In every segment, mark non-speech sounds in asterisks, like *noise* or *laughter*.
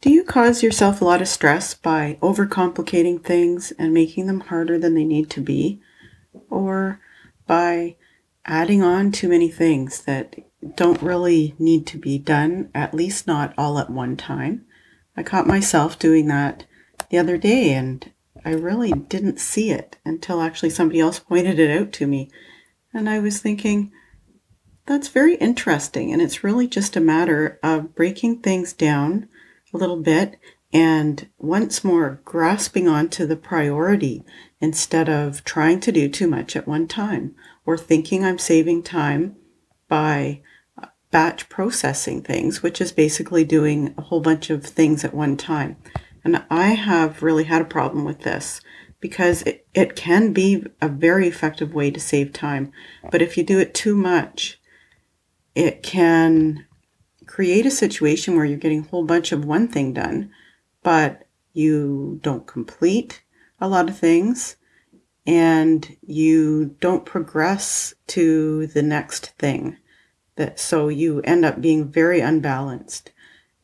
Do you cause yourself a lot of stress by overcomplicating things and making them harder than they need to be? Or by adding on too many things that don't really need to be done, at least not all at one time? I caught myself doing that the other day and I really didn't see it until actually somebody else *laughs* pointed it out to me. And I was thinking, that's very interesting. And it's really just a matter of breaking things down a little bit and once more grasping onto the priority instead of trying to do too much at one time or thinking I'm saving time by uh, batch processing things, which is basically doing a whole bunch of things at one time. And I have really had a problem with this because it, it can be a very effective way to save time. But if you do it too much, it can create a situation where you're getting a whole bunch of one thing done, but you don't complete a lot of things and you don't progress to the next thing. That so you end up being very unbalanced.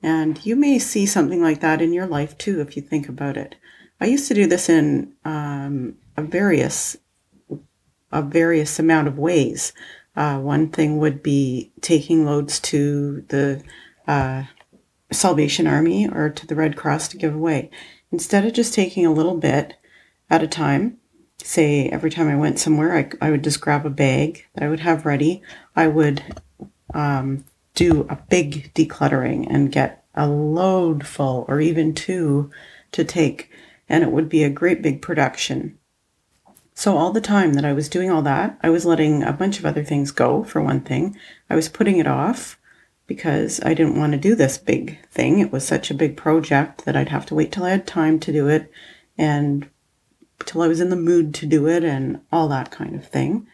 And you may see something like that in your life too if you think about it. I used to do this in um, a various a various amount of ways uh, one thing would be taking loads to the uh, salvation army or to the red cross to give away instead of just taking a little bit at a time say every time i went somewhere i, I would just grab a bag that i would have ready i would um, do a big decluttering and get a load full or even two to take. And it would be a great big production. So, all the time that I was doing all that, I was letting a bunch of other things go, for one thing. I was putting it off because I didn't want to do this big thing. It was such a big project that I'd have to wait till I had time to do it and till I was in the mood to do it and all that kind of thing.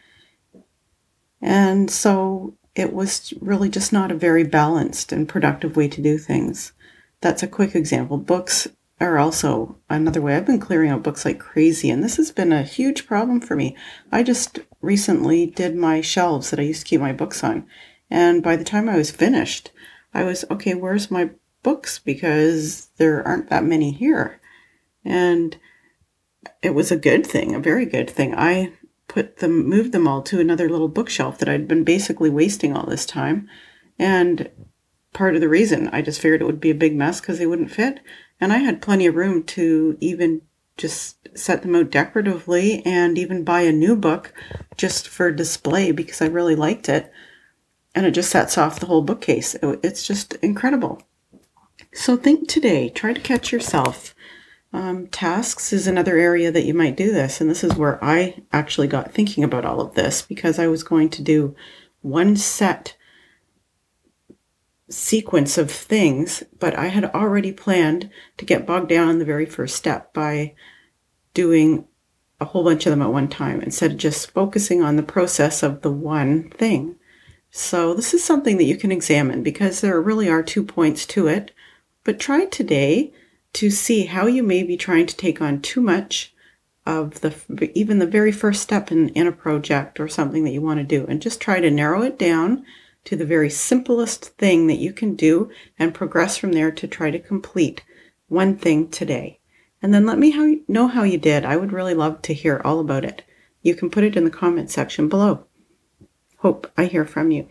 And so it was really just not a very balanced and productive way to do things. That's a quick example. Books are also another way. I've been clearing out books like crazy, and this has been a huge problem for me. I just recently did my shelves that I used to keep my books on, and by the time I was finished, I was okay, where's my books? Because there aren't that many here. And it was a good thing, a very good thing. I put them, moved them all to another little bookshelf that I'd been basically wasting all this time. And part of the reason I just figured it would be a big mess because they wouldn't fit. And I had plenty of room to even just set them out decoratively and even buy a new book just for display because I really liked it. And it just sets off the whole bookcase. It's just incredible. So think today, try to catch yourself um, tasks is another area that you might do this. And this is where I actually got thinking about all of this because I was going to do one set sequence of things, but I had already planned to get bogged down in the very first step by doing a whole bunch of them at one time instead of just focusing on the process of the one thing. So this is something that you can examine because there really are two points to it. But try today to see how you may be trying to take on too much of the even the very first step in, in a project or something that you want to do and just try to narrow it down to the very simplest thing that you can do and progress from there to try to complete one thing today. And then let me how, know how you did. I would really love to hear all about it. You can put it in the comment section below. Hope I hear from you.